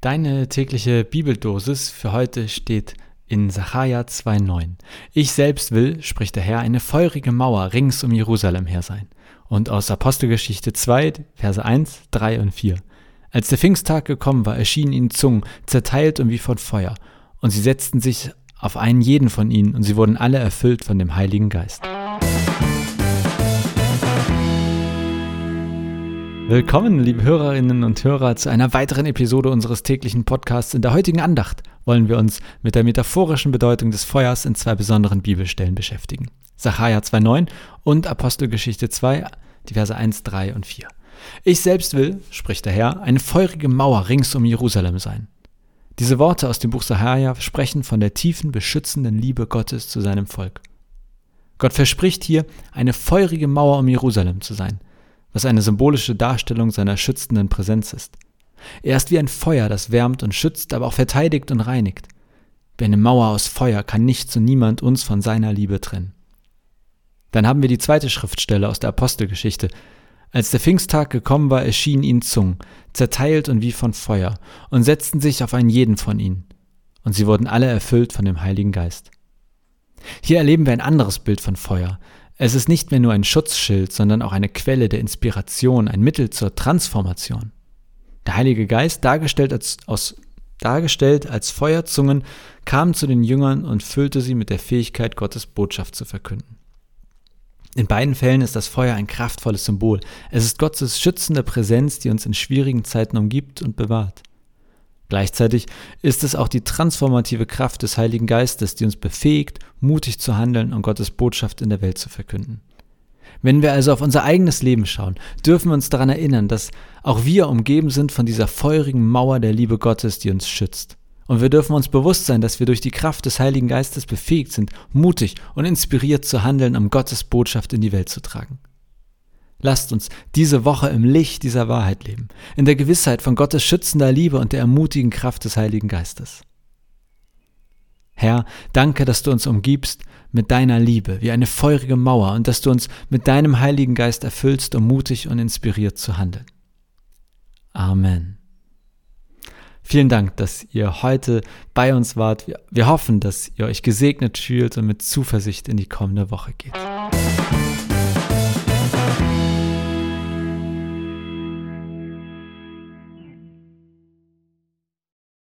Deine tägliche Bibeldosis für heute steht in Sacharja 2,9. Ich selbst will, spricht der Herr, eine feurige Mauer rings um Jerusalem her sein. Und aus Apostelgeschichte 2, Verse 1, 3 und 4. Als der Pfingsttag gekommen war, erschienen ihnen Zungen, zerteilt und wie von Feuer. Und sie setzten sich auf einen jeden von ihnen, und sie wurden alle erfüllt von dem Heiligen Geist. Willkommen, liebe Hörerinnen und Hörer, zu einer weiteren Episode unseres täglichen Podcasts. In der heutigen Andacht wollen wir uns mit der metaphorischen Bedeutung des Feuers in zwei besonderen Bibelstellen beschäftigen. Sacharja 2,9 und Apostelgeschichte 2, die Verse 1, 3 und 4. Ich selbst will, spricht der Herr, eine feurige Mauer rings um Jerusalem sein. Diese Worte aus dem Buch Sacharja sprechen von der tiefen, beschützenden Liebe Gottes zu seinem Volk. Gott verspricht hier, eine feurige Mauer um Jerusalem zu sein was eine symbolische Darstellung seiner schützenden Präsenz ist. Er ist wie ein Feuer, das wärmt und schützt, aber auch verteidigt und reinigt. Wie eine Mauer aus Feuer kann nichts und niemand uns von seiner Liebe trennen. Dann haben wir die zweite Schriftstelle aus der Apostelgeschichte. Als der Pfingsttag gekommen war, erschienen ihnen Zungen, zerteilt und wie von Feuer, und setzten sich auf einen jeden von ihnen. Und sie wurden alle erfüllt von dem Heiligen Geist. Hier erleben wir ein anderes Bild von Feuer, es ist nicht mehr nur ein Schutzschild, sondern auch eine Quelle der Inspiration, ein Mittel zur Transformation. Der Heilige Geist, dargestellt als, aus, dargestellt als Feuerzungen, kam zu den Jüngern und füllte sie mit der Fähigkeit, Gottes Botschaft zu verkünden. In beiden Fällen ist das Feuer ein kraftvolles Symbol. Es ist Gottes schützende Präsenz, die uns in schwierigen Zeiten umgibt und bewahrt. Gleichzeitig ist es auch die transformative Kraft des Heiligen Geistes, die uns befähigt, mutig zu handeln und Gottes Botschaft in der Welt zu verkünden. Wenn wir also auf unser eigenes Leben schauen, dürfen wir uns daran erinnern, dass auch wir umgeben sind von dieser feurigen Mauer der Liebe Gottes, die uns schützt. Und wir dürfen uns bewusst sein, dass wir durch die Kraft des Heiligen Geistes befähigt sind, mutig und inspiriert zu handeln, um Gottes Botschaft in die Welt zu tragen. Lasst uns diese Woche im Licht dieser Wahrheit leben, in der Gewissheit von Gottes schützender Liebe und der ermutigen Kraft des Heiligen Geistes. Herr, danke, dass du uns umgibst mit deiner Liebe wie eine feurige Mauer und dass du uns mit deinem Heiligen Geist erfüllst, um mutig und inspiriert zu handeln. Amen. Vielen Dank, dass ihr heute bei uns wart. Wir hoffen, dass ihr euch gesegnet fühlt und mit Zuversicht in die kommende Woche geht.